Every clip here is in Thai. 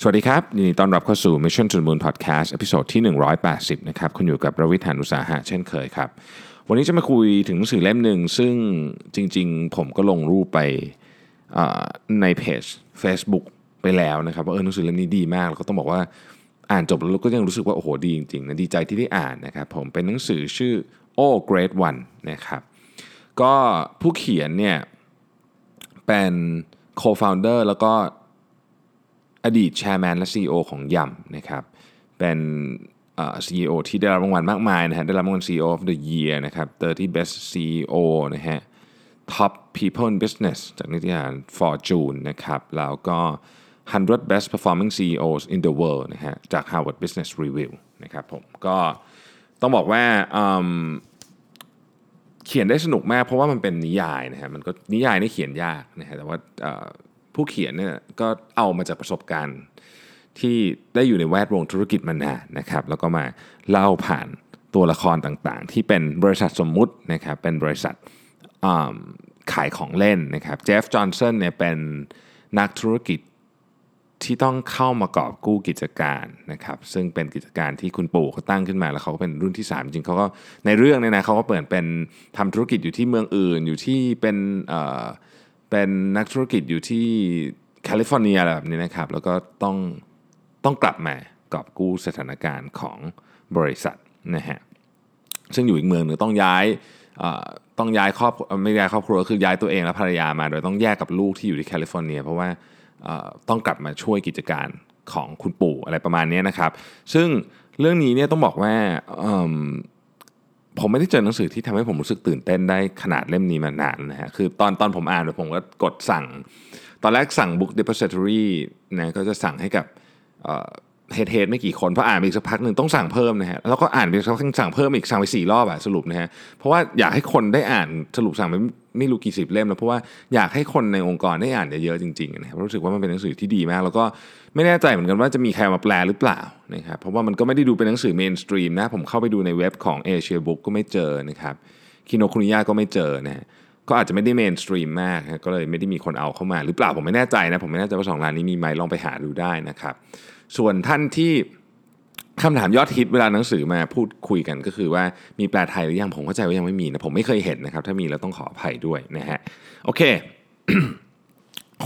สวัสดีครับ ยินดีต้อนรับเข้าสู่ Mission to the Moon Podcast ตอนที่ 180 นะครับ คุณอยู่กับประวิทยานุสาหะเช่นเคยครับ วันนี้จะมาคุยถึงหนังสือเล่มหนึ่ง ซึ่งจริงๆ ผมก็ลงรูปไปในเพจ Facebook ไปแล้วนะครับ ว่าเออหนังสือเล่มนี้ดีมาก แล้วก็ต้องบอกว่าอ่านจบแล้วก็ยังรู้สึกว่า โอ้โห ดีจริงๆนะดีใจที่ได้อ่านนะครับผมเป็นหนังสือชื่อ Oh Great One นะครับก็ผู้เขียนเนี่ยเป็น co-founder แล้วก็ อดีตแชร์แมนและ CEO ของยำนะครับเป็น CEO ที่ได้รับรางวัลมากมายนะฮะได้รับรางวัล CEO of the Year นะครับ30 Best CEO นะฮะ Top People in Business จากนิตยสาร Fortune นะครับแล้วก็100 Best Performing CEOs in the World นะฮะจาก Harvard Business Review นะครับผมก็ต้องบอกว่าเขียนได้สนุกมากเพราะว่ามันเป็นนิยายนะฮะมันก็นิยายนี่เขียนยากนะฮะแต่ว่า ผู้เขียนเนี่ยก็เอามาจากประสบการณ์ที่ได้อยู่ในแวดวงธุรกิจมานานนะครับ แล้วก็มาเล่าผ่านตัวละครต่างๆ ที่เป็นบริษัทสมมุตินะครับเป็นบริษัทขายของเล่นนะครับเจฟฟ์จอห์นสันเนี่ยเป็นนักธุรกิจที่ต้องเข้ามากอบกู้กิจการนะครับซึ่งเป็นกิจการที่คุณปู่เขาตั้งขึ้นมา แล้วเขาก็เป็นรุ่นที่ 3 จริงเขาก็ในเรื่องเนี่ยนะเขาก็เปิดเป็นทำธุรกิจอยู่ที่เมืองอื่น อยู่ที่เป็น เป็นนักธุรกิจอยู่ที่แคลิฟอร์เนียอะไรแบบนี้นะครับ แล้วก็ต้องต้องกลับมากอบกู้สถานการณ์ของบริษัทนะฮะซึ่งอยู่อีกเมืองหนึ่งต้องย้ายต้องย้ายครอบไม่ย้ายครอบครัวคือย้ายตัวเองและภรรยามา โดยต้องแยกกับลูกที่อยู่ที่แคลิฟอร์เนีย เพราะว่าต้องกลับมาช่วยกิจการของคุณปู่อะไรประมาณนี้นะครับ ซึ่งเรื่องนี้เนี่ยต้องบอกว่า ผมไม่ได้เจอหนังสือที่ทำให้ผมรู้สึกตื่นเต้นได้ขนาดเล่มนี้มานานนะฮะคือตอนตอนผมอ่านผมก็กดสั่ง ตอนแรกสั่ง Book Depository นะก็จะสั่งให้กับ เฮดเฮดไม่กี่คนพออ่านไปอีกสักพักหนึ่งต้องสั่งเพิ่มนะฮะแล้วก็อ่านไปสักพักสั่งเพิ่มอีกสั่งไปสี่รอบอะสรุปนะฮะเพราะว่าอยากให้คนได้อ่านสรุปสั่งไปไม่รู้กี่สิบเล่มแล้วเพราะว่าอยากให้คนในองค์กรได้อ่านเยอะๆจริงๆนะครับรู้สึกว่ามันเป็นหนังสือที่ดีมาก แล้วก็ไม่แน่ใจเหมือนกันว่าจะมีใครมาแปลหรือเปล่านะครับเพราะว่ามันก็ไม่ได้ดูเป็นหนังสือ mainstream นะผมเข้าไปดูในเว็บของเอเชียบุ๊กก็ไม่เจอนะครับคิโนคุนิยาก็ไม่เจอนะก็อาจจะไม่ได้ mainstream มากก็เลยไม่ได้มีคนเอาเข้ามาหรือเปล่าผมไม่แน่ใจนะผมไม่แน่ใจว่าสองร้านนี้มีไหมลองไปหาดูได้นะครับ ส่วนท่านที่คำถามยอดฮิตเวลาหนังสือมาพูดคุยกันก็คือว่ามีแปลไทยหรือยังผมเข้าใจว่ายังไม่มีนะผมไม่เคยเห็นนะครับ ถ้ามีเราต้องขออภัยด้วยนะฮะโอเค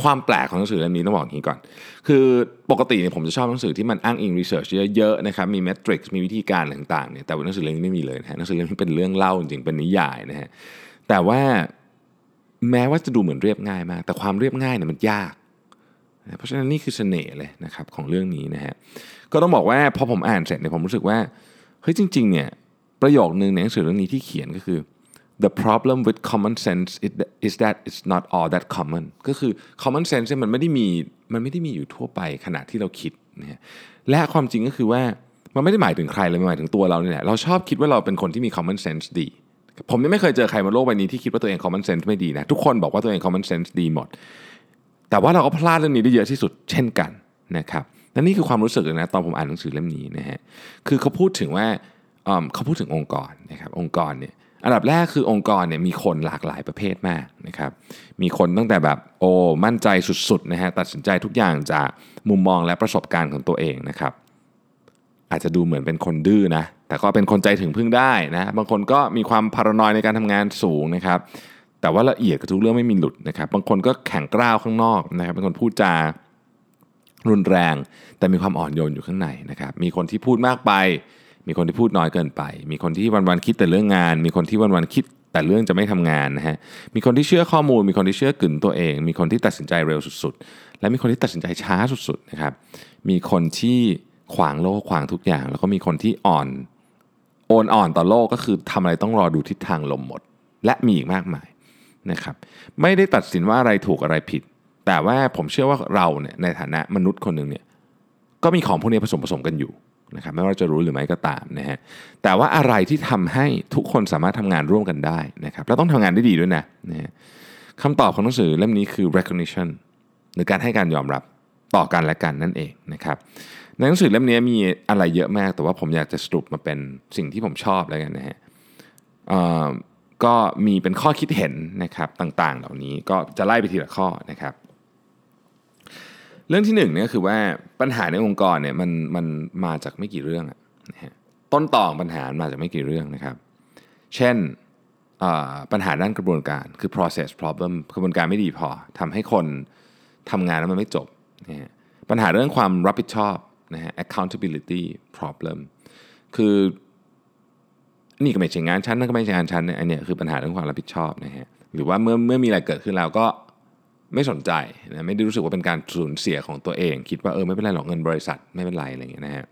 ความแปลกของหนังสือเล่มนี้ต้องบอกอย่างนี้ก่อน คือปกติเนี่ยผมจะชอบหนังสือที่มันอ้างอิงรีเสิร์ชเยอะๆนะครับมีเมทริกซ์มีวิธีการต่างๆเนี่ยแต่ว่าหนังสือเล่มนี้ไม่มีเลยนะฮะหนังสือเล่มนี้เป็นเรื่องเล่าจริงเป็นนิยายนะฮะแต่ว่าแม้ว่าจะดูเหมือนเรียบง่ายมาก แต่ความเรียบง่ายเนี่ยมันยาก เพราะฉะนั้นนี่คือเสน่ห์เลยนะครับของเรื่องนี้นะฮะก็ต้องบอกว่าพอผมอ่านเสร็จเนี่ยผมรู้สึกว่าเฮ้ยจริงๆเนี่ยประโยคนึงในหนังสือเรื่องนี้ที่เขียนก็คือ the problem with common sense is that it's not all that common ก็คือ common sense เนี่ยมันไม่ได้มีมันไม่ได้มีอยู่ทั่วไปขนาดที่เราคิดนะและความจริงก็คือว่ามันไม่ได้หมายถึงใครเลยมันหมายถึงตัวเราเนี่ยแหละเราชอบคิดว่าเราเป็นคนที่มี common sense ดี ผมยังไม่เคยเจอใครบนโลกใบนี้ที่คิดว่าตัวเอง common sense ไม่ดีนะทุกคนบอกว่าตัวเอง common sense ดีหมด แต่ว่าเราก็พลาดเรื่องนี้ได้เยอะที่สุดเช่นกันนะครับและนี่คือความรู้สึกนะตอนผมอ่านหนังสือเล่มนี้นะฮะคือเขาพูดถึงว่าเขาพูดถึงองค์กรนะครับองค์กรเนี่ยอันดับแรกคือองค์กรเนี่ยมีคนหลากหลายประเภทมากนะครับมีคนตั้งแต่แบบโอ้มั่นใจสุดๆนะฮะตัดสินใจทุกอย่างจากมุมมองและประสบการณ์ของตัวเองนะครับอาจจะดูเหมือนเป็นคนดื้อนะแต่ก็เป็นคนใจถึงพึ่งได้นะบางคนก็มีความพารานอยในการทำงานสูงนะครับ แต่ว่าละเอียดกับทุกเรื่องไม่มีหลุดนะครับ บางคนก็แข็งกร้าวข้างนอกนะครับเป็นคนพูดจารุนแรง แต่มีความอ่อนโยนอยู่ข้างในนะครับ มีคนที่พูดมากไป มีคนที่พูดน้อยเกินไป มีคนที่วันๆคิดแต่เรื่องงาน มีคนที่วันๆคิดแต่เรื่องจะไม่ทำงานนะฮะ มีคนที่เชื่อข้อมูล มีคนที่เชื่อกึ่นตัวเอง มีคนที่ตัดสินใจเร็วสุดๆ และมีคนที่ตัดสินใจช้าสุดๆนะครับ มีคนที่ขวางโลกขวางทุกอย่าง แล้วก็มีคนที่อ่อนโอนอ่อนต่อโลกก็คือทำอะไรต้องรอดูทิศทางลมหมด และมีอีกมากมาย นะครับไม่ได้ตัดสินว่าอะไรถูกอะไรผิด แต่ว่าผมเชื่อว่าเราเนี่ยในฐานะมนุษย์คนหนึ่งเนี่ยก็มีของพวกนี้ผสมผสมกันอยู่นะครับไม่ว่าจะรู้หรือไม่ก็ตามนะฮะแต่ว่าอะไรที่ทำให้ทุกคนสามารถทำงานร่วมกันได้นะครับแล้วต้องทำงานได้ดีด้วยนะนะฮะคำตอบของหนังสือเล่มนี้คือ recognition หรือการให้การยอมรับต่อกันและกันนั่นเองนะครับในหนังสือเล่มนี้มีอะไรเยอะมาก แต่ว่าผมอยากจะสรุปมาเป็นสิ่งที่ผมชอบแล้วกันนะฮะ ก็มีเป็นข้อคิดเห็นนะครับต่างๆ เหล่านี้ก็จะไล่ไปทีละข้อนะครับ เรื่องที่หนึ่งเนี่ยคือว่าปัญหาในองค์กรเนี่ยมันมันมาจากไม่กี่เรื่องนะฮะต้นต่อปัญหามาจากไม่กี่เรื่องนะครับ เช่นปัญหาด้านกระบวนการคือ process problem กระบวนการไม่ดีพอทำให้คนทำงานแล้วมันไม่จบนะฮะปัญหาเรื่องความรับผิดชอบนะฮะ accountability problem คือ นี่ก็ไม่ใช่งานฉันนั่นก็ไม่ใช่งานฉันเนี่ยอันนี้คือปัญหาเรื่องความรับผิดชอบนะฮะหรือว่าเมื่อเมื่อมีอะไรเกิดขึ้นแล้วก็ไม่สนใจนะไม่ได้รู้สึกว่าเป็นการสูญเสียของตัวเอง คิดว่าเออไม่เป็นไรหรอกเงินบริษัทไม่เป็นไรอะไรอย่างเงี้ยนะฮะ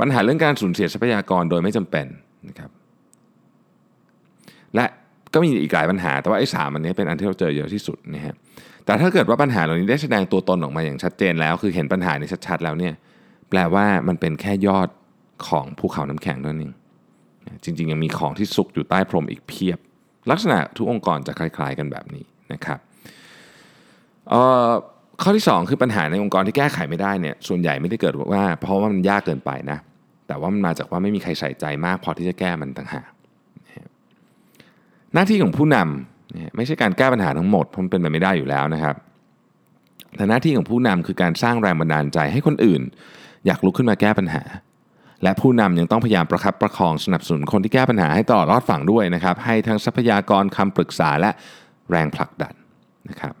ปัญหาเรื่องการสูญเสียทรัพยากรโดยไม่จำเป็นนะครับและก็มีอีกหลายปัญหา แต่ว่าไอ้สามอันนี้เป็นอันที่เราเจอเยอะที่สุดนะฮะแต่ถ้าเกิดว่าปัญหาเหล่านี้ได้แสดงตัวตนออกมาอย่างชัดเจนแล้ว คือเห็นปัญหานี้ชัดๆแล้วเนี่ยแปลว่ามันเป็นแค่ยอดของภูเขาน้ำแข็งเท่านั้นเอง จริง ๆ ยังมีของที่ซุกอยู่ใต้พรมอีกเพียบ ลักษณะทุกองค์กรจะคล้าย ๆ กันแบบนี้นะครับข้อที่ 2 คือปัญหาในองค์กรที่แก้ไขไม่ได้เนี่ยส่วนใหญ่ไม่ได้เกิดว่า เพราะว่ามันยากเกินไปนะแต่ว่ามันมาจากว่าไม่มีใครใส่ใจมากพอที่จะแก้มันต่างหากหน้าที่ของผู้นำไม่ใช่การแก้ปัญหาทั้งหมดเพราะมันเป็นไปไม่ได้อยู่แล้วนะครับ แต่หน้าที่ของผู้นำคือการสร้างแรงบันดาลใจให้คนอื่น อยากลุกขึ้นมาแก้ปัญหา และผู้นำยังต้องพยายามประคับประคองสนับสนุนคนที่แก้ปัญหาให้ตลอดรอดฝั่งด้วยนะครับ ให้ทั้งทรัพยากรคำปรึกษาและแรงผลักดันนะครับ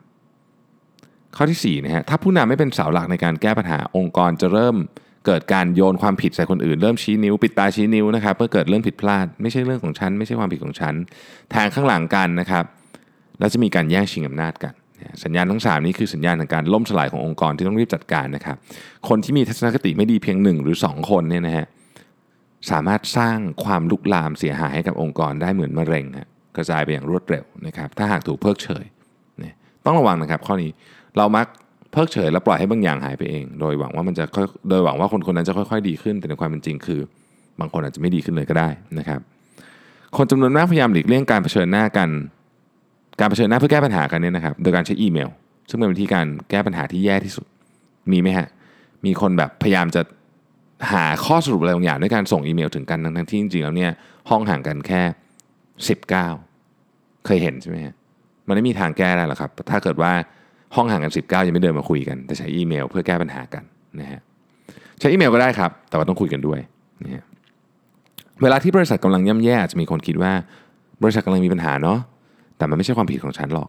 ข้อที่4นะฮะถ้าผู้นำไม่เป็นเสาหลักในการแก้ปัญหาองค์กรจะเริ่มเกิดการโยนความผิดใส่คนอื่น เริ่มชี้นิ้ว ปิดตาชี้นิ้วนะครับเมื่อเกิดเรื่องผิดพลาด ไม่ใช่เรื่องของฉัน ไม่ใช่ความผิดของฉันแทงข้างหลังกันนะครับ แล้วจะมีการแย่งชิงอำนาจกัน สัญญาณทั้ง 3 นี้คือสัญญาณของการล่มสลายขององค์กรที่ต้องรีบจัดการนะครับ คนที่มีทัศนคติไม่ดีเพียงหนึ่งหรือ 2 คนเนี่ยนะฮะสามารถสร้างความลุกลามเสียหายให้กับองค์กรได้เหมือนมะเร็งกระจายไปอย่างรวดเร็วนะครับ ถ้าหากถูกเพิกเฉยต้องระวังนะครับ ข้อนี้เรามักเพิกเฉยแล้วปล่อยให้บางอย่างหายไปเอง โดยหวังว่ามันจะโดยหวังว่าคนคนนั้นจะค่อยๆ ดีขึ้น แต่ในความเป็นจริงคือ บางคนอาจจะไม่ดีขึ้นเลยก็ได้นะครับ คนจำนวนมากพยายามหลีกเลี่ยงการเผชิญหน้ากัน การเผชิญหน้าเพื่อแก้ปัญหากันเนี่ยนะครับ โดยการใช้อีเมล ซึ่งเป็นวิธีการแก้ปัญหาที่แย่ที่สุด มีไหมฮะ มีคนแบบพยายามจะหาข้อสรุปอะไรบางอย่างด้วยการส่งอีเมลถึงกันทั้งที่จริงๆแล้วเนี่ยห้องห่างกันแค่ 19 เคยเห็นใช่ไหมฮะ มันไม่มีทางแก้ได้หรอกครับ ถ้าเกิดว่าห้องห่างกัน 19 ยังไม่เดินมาคุยกัน แต่ใช้อีเมล เพื่อแก้ปัญหากันนะฮะ ใช้อีเมลก็ได้ครับ แต่ว่าต้องคุยกันด้วยนะฮะ เวลาที่บริษัทกำลังย่ำแย่จะมีคนคิดว่า บริษัทกำลังมีปัญหาเนาะ แต่มันไม่ใช่ความผิดของฉันหรอก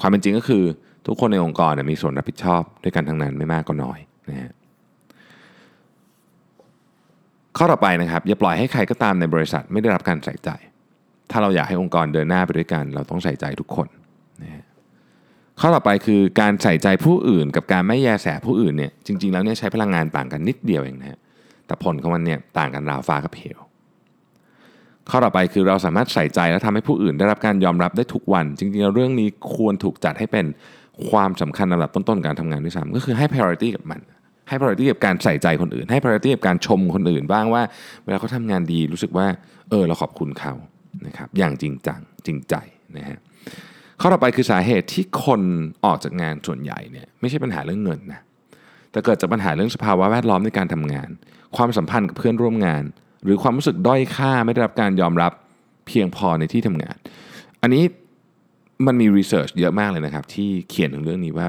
ความเป็นจริงก็คือ ทุกคนในองค์กรมีส่วนรับผิดชอบด้วยกันทั้งนั้นไม่มากก็น้อยนะฮะข้อต่อไปนะครับอย่าปล่อยให้ใครก็ตามในบริษัทไม่ได้รับการใส่ใจ ถ้าเราอยากให้องค์กรเดินหน้าไปด้วยกัน เราต้องใส่ใจทุกคนนะฮะข้อต่อไปคือการใส่ใจผู้อื่น กับการไม่แยแสผู้อื่นเนี่ยจริง ๆ แล้วเนี่ยใช้พลังงานต่างกันนิดเดียวเองนะฮะแต่ผลของมันเนี่ยต่างกันราวฟ้ากับเหว ข้อต่อไปคือเราสามารถใส่ใจและทำให้ผู้อื่นได้รับการยอมรับได้ทุกวัน จริงๆเรื่องนี้ควรถูกจัดให้เป็นความสำคัญลำดับต้นๆการทำงานด้วยซ้ำก็คือให้ priority กับมัน ให้ priority กับการใส่ใจคนอื่น ให้ priority กับการชมคนอื่นบ้างว่า เวลาเขาทำงานดีรู้สึกว่าเออเราขอบคุณเขานะครับอย่างจริงจังจริงใจนะฮะข้อต่อไปคือสาเหตุที่คนออกจากงานส่วนใหญ่เนี่ยไม่ใช่ปัญหาเรื่องเงินนะแต่เกิดจากปัญหาเรื่องสภาวะแวดล้อมในการทำงาน ความสัมพันธ์กับเพื่อนร่วมงาน หรือความรู้สึกด้อยค่าไม่ได้รับการยอมรับเพียงพอในที่ทำงาน อันนี้มันมีรีเสิร์ชเยอะมากเลยนะครับ ที่เขียนถึงเรื่องนี้ว่า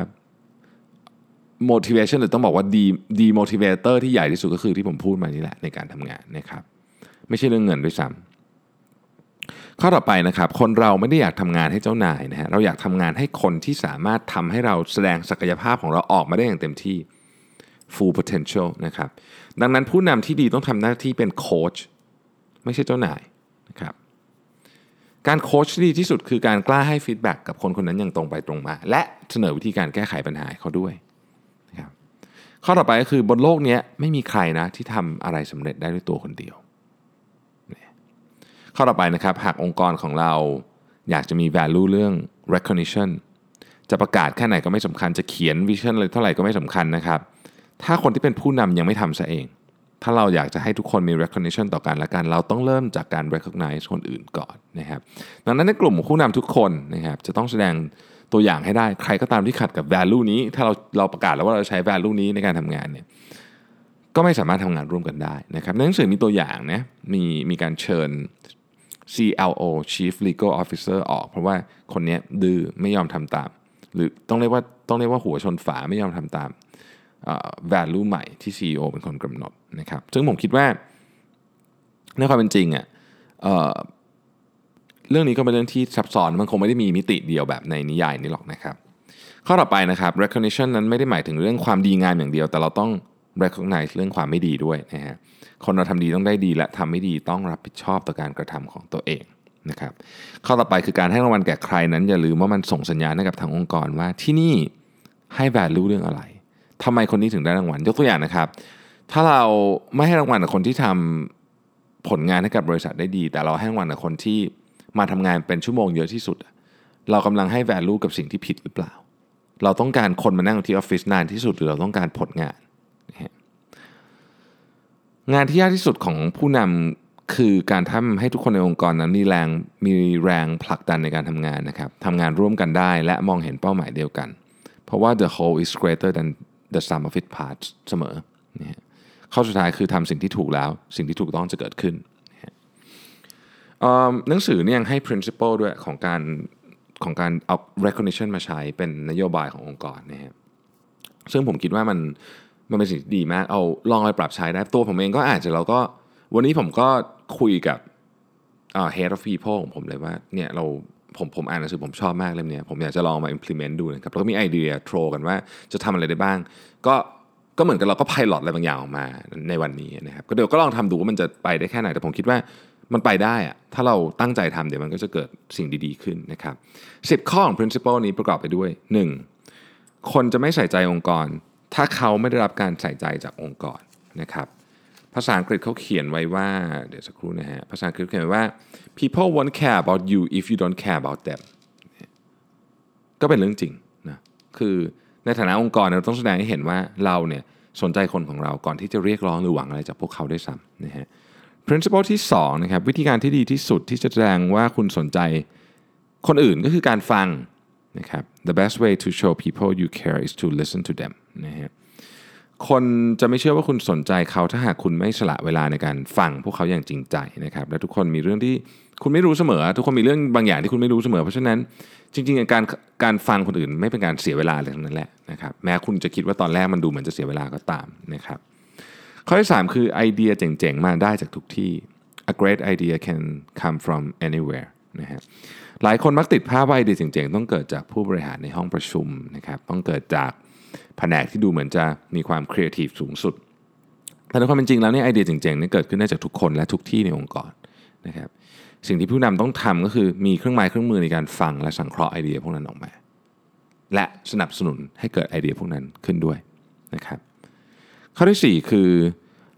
motivation หรือต้องบอกว่า d demotivator ที่ใหญ่ที่สุดก็คือที่ผมพูดมานี่แหละในการทำงานนะครับ ไม่ใช่เรื่องเงินด้วยซ้ำข้อต่อไปนะครับ คนเราไม่ได้อยากทำงานให้เจ้านายนะฮะเราอยากทำงานให้คนที่สามารถทำให้เราแสดงศักยภาพของเราออกมาได้อย่างเต็มที่ full potential นะครับ ดังนั้นผู้นำที่ดีต้องทำหน้าที่เป็นโค้ชไม่ใช่เจ้านายนะครับการโค้ชที่ดีที่สุดคือการกล้าให้ฟีดแบ็กกับคนคนนั้นอย่างตรงไปตรงมา และเสนอวิธีการแก้ไขปัญหาเขาด้วยนะครับข้อต่อไปก็คือบนโลกนี้ไม่มีใครนะที่ทำอะไรสำเร็จได้ด้วยตัวคนเดียวข้อต่อไปนะครับหากองค์กรของเราอยากจะมี value เรื่อง recognition จะประกาศแค่ไหนก็ไม่สำคัญจะเขียนวิชั่นอะไรเท่าไหร่ก็ไม่สำคัญนะครับ ถ้าคนที่เป็นผู้นำยังไม่ทำซะเอง ถ้าเราอยากจะให้ทุกคนมี recognition ต่อกันและกัน เราต้องเริ่มจากการ recognize คนอื่นก่อนนะครับ ดังนั้นในกลุ่มผู้นำทุกคนนะครับจะต้องแสดงตัวอย่างให้ได้ ใครก็ตามที่ขัดกับ value นี้ ถ้าเราเราประกาศแล้วว่าเราใช้ value นี้ในการทำงานเนี่ยก็ไม่สามารถทำงานร่วมกันได้นะครับในหนังสือมีตัวอย่างนะมีมีการเชิญ CLO Chief Legal Officer ออก เพราะว่าคนนี้ดื้อไม่ยอมทำตาม หรือต้องเรียกว่าต้องเรียกว่าหัวชนฝาไม่ยอมทำตาม value ใหม่ที่ CEO เป็นคนกำหนดนะครับซึ่งผมคิดว่าในความเป็นจริงอะเเรื่องนี้ก็เป็นเรื่องที่ซับซ้อนมันคงไม่ได้มีมิติเดียวแบบในนิยายนี้หรอกนะครับ ข้อต่อไปนะครับ recognition นั้นไม่ได้หมายถึงเรื่องความดีงามอย่างเดียว แต่เราต้อง recognize เรื่องความไม่ดีด้วยนะฮะคนเราทำดีต้องได้ดีและทำไม่ดีต้องรับผิดชอบต่อการกระทำของตัวเองนะครับข้อต่อไปคือการให้รางวัลแก่ใครนั้นอย่าลืมว่ามันส่งสัญญาณให้กับทางองค์กรว่าที่นี่ให้ value เรื่องอะไร ทำไมคนนี้ถึงได้รางวัลยกตัวอย่างนะครับ ถ้าเราไม่ให้รางวัลกับคนที่ทำผลงานให้กับบริษัทได้ดี แต่เราให้รางวัลกับคนที่มาทำงานเป็นชั่วโมงเยอะที่สุด เรากำลังให้ value กับสิ่งที่ผิดหรือเปล่า เราต้องการคนมานั่งที่ออฟฟิศนานที่สุดหรือเราต้องการผลงาน งานที่ยากที่สุดของผู้นำคือการทำให้ทุกคนในองค์กรนั้นมีแรงมีแรงผลักดันในการทำงานนะครับทำงานร่วมกันได้และมองเห็นเป้าหมายเดียวกัน เพราะว่า the whole is greater than the sum of its parts เสมอนะข้อสุดท้ายคือทำสิ่งที่ถูกแล้ว สิ่งที่ถูกต้องจะเกิดขึ้นหนังสือเนี่ยยังให้ principle ด้วยของการของการเอา recognition มาใช้เป็นนโยบายขององค์กรนะฮะซึ่งผมคิดว่ามันมันเป็นสิ่งที่ดีมาก เอาลองไปปรับใช้ได้ตัวผมเองก็อาจจะเราก็วันนี้ผมก็คุยกับ head of people ของผมเลยว่าเนี่ยเรา ผมผมอ่านหนังสือผมชอบมากเล่มเนี้ยผมอยากจะลองมา implement ดูนะครับแล้วก็มีไอเดียโทรกันว่าจะทำอะไรได้บ้าง ก็ก็เหมือนกับเราก็ pilot อะไรบางอย่างออกมาในวันนี้นะครับก็เดี๋ยวก็ลองทำดูว่ามันจะไปได้แค่ไหนแต่ผมคิดว่ามันไปได้อะถ้าเราตั้งใจทำเดี๋ยวมันก็จะเกิดสิ่งดีๆขึ้นนะครับสิบข้อของ principle นี้ประกอบไปด้วย 1. คนจะไม่ใส่ใจองค์กร ถ้าเขาไม่ได้รับการใส่ใจจากองค์กรนะครับ ภาษาอังกฤษเขาเขียนไว้ว่า เดี๋ยวสักครู่นะฮะ ภาษาอังกฤษเขียนไว้ว่า people won't care about you if you don't care about them ก็เป็นเรื่องจริงนะ คือในฐานะองค์กรเราต้องแสดงให้เห็นว่าเราเนี่ยสนใจคนของเราก่อนที่จะเรียกร้องหรือหวังอะไรจากพวกเขาด้วยซ้ำนะฮะ principle ที่2นะครับวิธีการที่ดีที่สุดที่จะแสดงว่าคุณสนใจคนอื่นก็คือการฟังนะครับ the best way to show people you care is to listen to them นะฮะ คนจะไม่เชื่อว่าคุณสนใจเขาถ้าหากคุณไม่สละเวลาในการฟังพวกเขาอย่างจริงใจนะครับและทุกคนมีเรื่องที่คุณไม่รู้เสมอ ทุกคนมีเรื่องบางอย่างที่คุณไม่รู้เสมอ เพราะฉะนั้นจริงๆการการฟังคนอื่นไม่เป็นการเสียเวลาเลยทั้งนั้นแหละนะครับแม้คุณจะคิดว่าตอนแรกมันดูเหมือนจะเสียเวลาก็ตามนะครับข้อที่ 3 คือไอเดียเจ๋งๆ มาได้จากทุกที่ a great idea can come from anywhere นะฮะหลายคนมักติดภาพว่าไอเดียเจ๋งๆ ต้องเกิดจากผู้บริหารในห้องประชุมนะครับต้องเกิดจาก แผนกที่ดูเหมือนจะมีความครีเอทีฟสูงสุด แต่ในความเป็นจริงแล้วเนี่ยไอเดียเจ๋งๆนี่เกิดขึ้นได้จากทุกคนและทุกที่ในองค์กรนะครับ สิ่งที่ผู้นำต้องทำก็คือมีเครื่องไม้เครื่องมือในการฟังและสังเคราะห์ไอเดียพวกนั้นออกมา และสนับสนุนให้เกิดไอเดียพวกนั้นขึ้นด้วยนะครับ ข้อที่ 4 คือ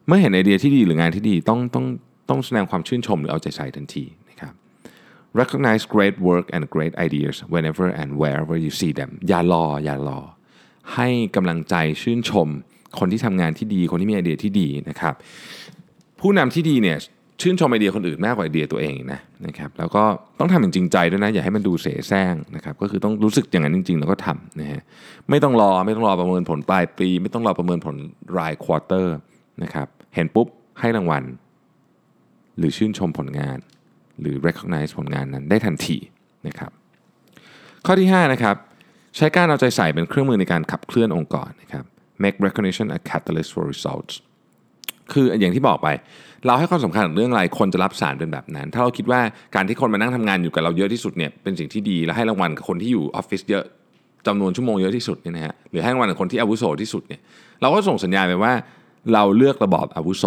เมื่อเห็นไอเดียที่ดีหรืองานที่ดีต้องต้องต้องแสดงความชื่นชมหรือเอาใจใส่ทันทีนะครับ recognize great work and great ideas whenever and wherever you see them อย่ารออย่ารอ ให้กำลังใจชื่นชม คนที่ทำงานที่ดี คนที่มีไอเดียที่ดีนะครับ ผู้นำที่ดีเนี่ยชื่นชมไอเดียคนอื่นมากกว่าไอเดียตัวเองนะนะครับแล้วก็ต้องทำอย่างจริงใจด้วยนะ อย่าให้มันดูเสแสร้งนะครับก็คือต้องรู้สึกอย่างนั้นจริง ๆ แล้วก็ทำนะฮะไม่ต้องรอไม่ต้องรอประเมินผลปลายปี ไม่ต้องรอประเมินผลราย quarter นะครับเห็นปุ๊บให้รางวัล หรือชื่นชมผลงาน หรือ recognize ผลงานนั้นได้ทันทีนะครับข้อที่5นะครับ ใช้การเอาใจใส่เป็นเครื่องมือในการขับเคลื่อนองค์กรนะครับ make recognition a catalyst for results คืออย่างที่บอกไป เราให้ความสำคัญกับเรื่องอะไรคนจะรับสารเป็นแบบนั้น ถ้าเราคิดว่าการที่คนมานั่งทำงานอยู่กับเราเยอะที่สุดเนี่ยเป็นสิ่งที่ดีและให้รางวัลกับคนที่อยู่ออฟฟิศเยอะจำนวนชั่วโมงเยอะที่สุดเนี่ยนะฮะหรือให้รางวัลกับคนที่อาวุโสที่สุดเนี่ยเราก็ส่งสัญญาณไปว่าเราเลือกระบอบอาวุโส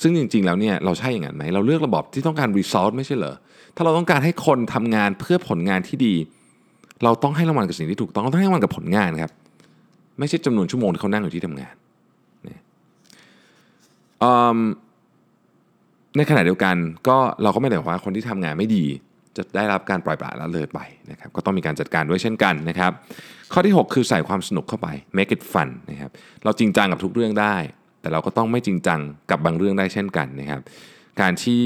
ซึ่งจริง ๆ แล้วเนี่ยเราใช่อย่างนั้นไหมเราเลือกระบอบที่ต้องการ result ไม่ใช่เหรอถ้าเราต้องการให้คนทำงานเพื่อผลงานที่ดี เราต้องให้รางวัลกับสิ่งที่ถูกต้องเราต้องให้รางวัลกับผลงานครับ ไม่ใช่จำนวนชั่วโมงที่เขานั่งอยู่ที่ทำงานในขณะเดียวกันก็เราก็ไม่ได้บอกว่าคนที่ทำงานไม่ดีจะได้รับการปล่อยปละละเลยไปนะครับก็ต้องมีการจัดการด้วยเช่นกันนะครับข้อที่ 6 คือใส่ความสนุกเข้าไป make it fun นะครับเราจริงจังกับทุกเรื่องได้ แต่เราก็ต้องไม่จริงจังกับบางเรื่องได้เช่นกันนะครับ การที่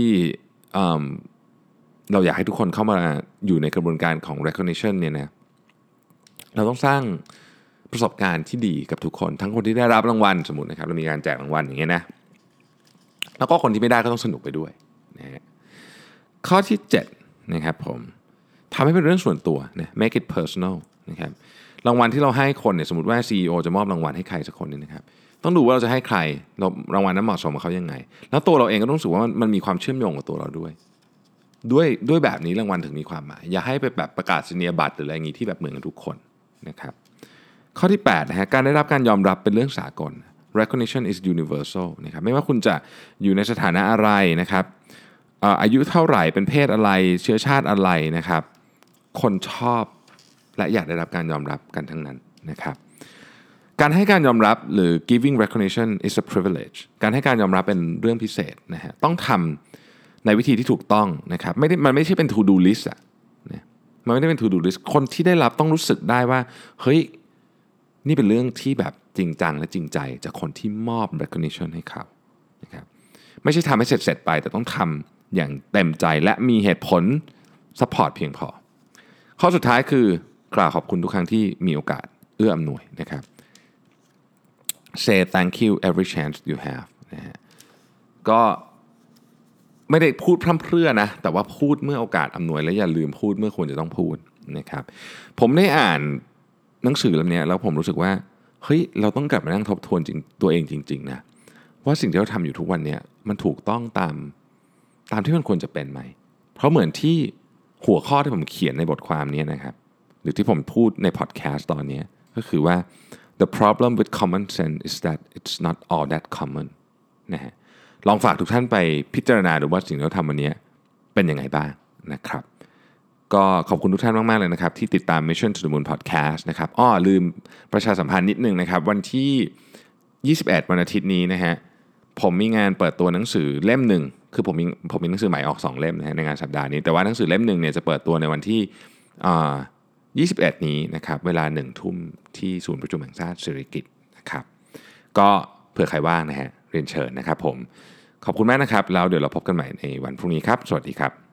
เราอยากให้ทุกคนเข้ามาอยู่ในกระบวนการของ recognition เนี่ยนะเราต้องสร้างประสบการณ์ที่ดีกับทุกคน ทั้งคนที่ได้รับรางวัลสมมตินะครับเรามีการแจกรางวัลอย่างเงี้ยนะแล้วก็คนที่ไม่ได้ก็ต้องสนุกไปด้วยนะฮะข้อที่7นะครับผมทำให้เป็นเรื่องส่วนตัวนะ make it personal นะครับรางวัลที่เราให้คนเนี่ยสมมติว่า CEO จะมอบรางวัลให้ใครสักคนนึงนะครับต้องดูว่าเราจะให้ใครเรารางวัลนั้นเหมาะสมกับเขายังไง แล้วตัวเราเองก็ต้องรู้สึกว่ามันมีความเชื่อมโยงกับตัวเราด้วย ด้วยด้วยแบบนี้รางวัลถึงมีความหมาย อย่าให้ไปแบบประกาศนียบัตรหรืออะไรอย่างนี้ที่แบบเหมือนกันทุกคนนะครับข้อที่8นะฮะการได้รับการยอมรับเป็นเรื่องสากล recognition is universal นะครับไม่ว่าคุณจะอยู่ในสถานะอะไรนะครับอายุเท่าไหร่เป็นเพศอะไรเชื้อชาติอะไรนะครับ คนชอบและอยากได้รับการยอมรับกันทั้งนั้นนะครับการให้การยอมรับหรือ giving recognition is a privilege การให้การยอมรับเป็นเรื่องพิเศษนะฮะต้องทำ ในวิธีที่ถูกต้องนะครับไม่ได้มันไม่ใช่เป็น to do list อะนะมันไม่ได้เป็น to do list คนที่ได้รับต้องรู้สึกได้ว่า เฮ้ย นี่เป็นเรื่องที่แบบจริงจังและจริงใจ จากคนที่มอบ recognition ให้เขานะครับไม่ใช่ทำให้เสร็จๆไป แต่ต้องทำอย่างเต็มใจและมีเหตุผล support เพียงพอ ข้อสุดท้ายคือกล่าวขอบคุณทุกครั้งที่มีโอกาสเอื้ออำนวยนะครับ say thank you every chance you have นะฮะก็ ไม่ได้พูดพร่ำเพรื่อนะ แต่ว่าพูดเมื่อโอกาสอำนวยและอย่าลืมพูดเมื่อควรจะต้องพูดนะครับ ผมได้อ่านหนังสือเล่มนี้แล้วผมรู้สึกว่าเฮ้ยเราต้องกลับมานั่งทบทวนจริงตัวเองจริง ๆนะว่าสิ่งที่เราทำอยู่ทุกวันเนี้มันถูกต้องตามตามที่มันควรจะเป็นไหม เพราะเหมือนที่หัวข้อที่ผมเขียนในบทความนี้นะครับ หรือที่ผมพูดในพอดแคสต์ตอนนี้ก็คือว่า the problem with common sense is that it's not all that common นะฮะ ลองฝากทุกท่านไปพิจารณาดูว่าสิ่งที่เราทำวันนี้เป็นยังไงบ้างนะครับ ก็ขอบคุณทุกท่านมาก ๆ เลยนะครับ ที่ติดตาม Mission to the Moon Podcast นะครับอ้อลืมประชาสัมพันธ์นิดนึงนะครับ วันที่ 21 วันอาทิตย์นี้นะฮะผมมีงานเปิดตัวหนังสือเล่มหนึ่งคือผมมีผมมีหนังสือใหม่ออก 2 เล่มนะฮะในงานสัปดาห์นี้ แต่ว่าหนังสือเล่มหนึ่งเนี่ยจะเปิดตัวในวันที่อ่า21 นี้นะครับเวลา 1 ทุ่มที่ศูนย์ประชุมแห่งชาติสิริกิตนะครับก็เผื่อใครว่างนะฮะเรียนเชิญนะครับผม ขอบคุณมากนะครับแล้วเดี๋ยวเราพบกันใหม่ในวันพรุ่งนี้ครับ สวัสดีครับ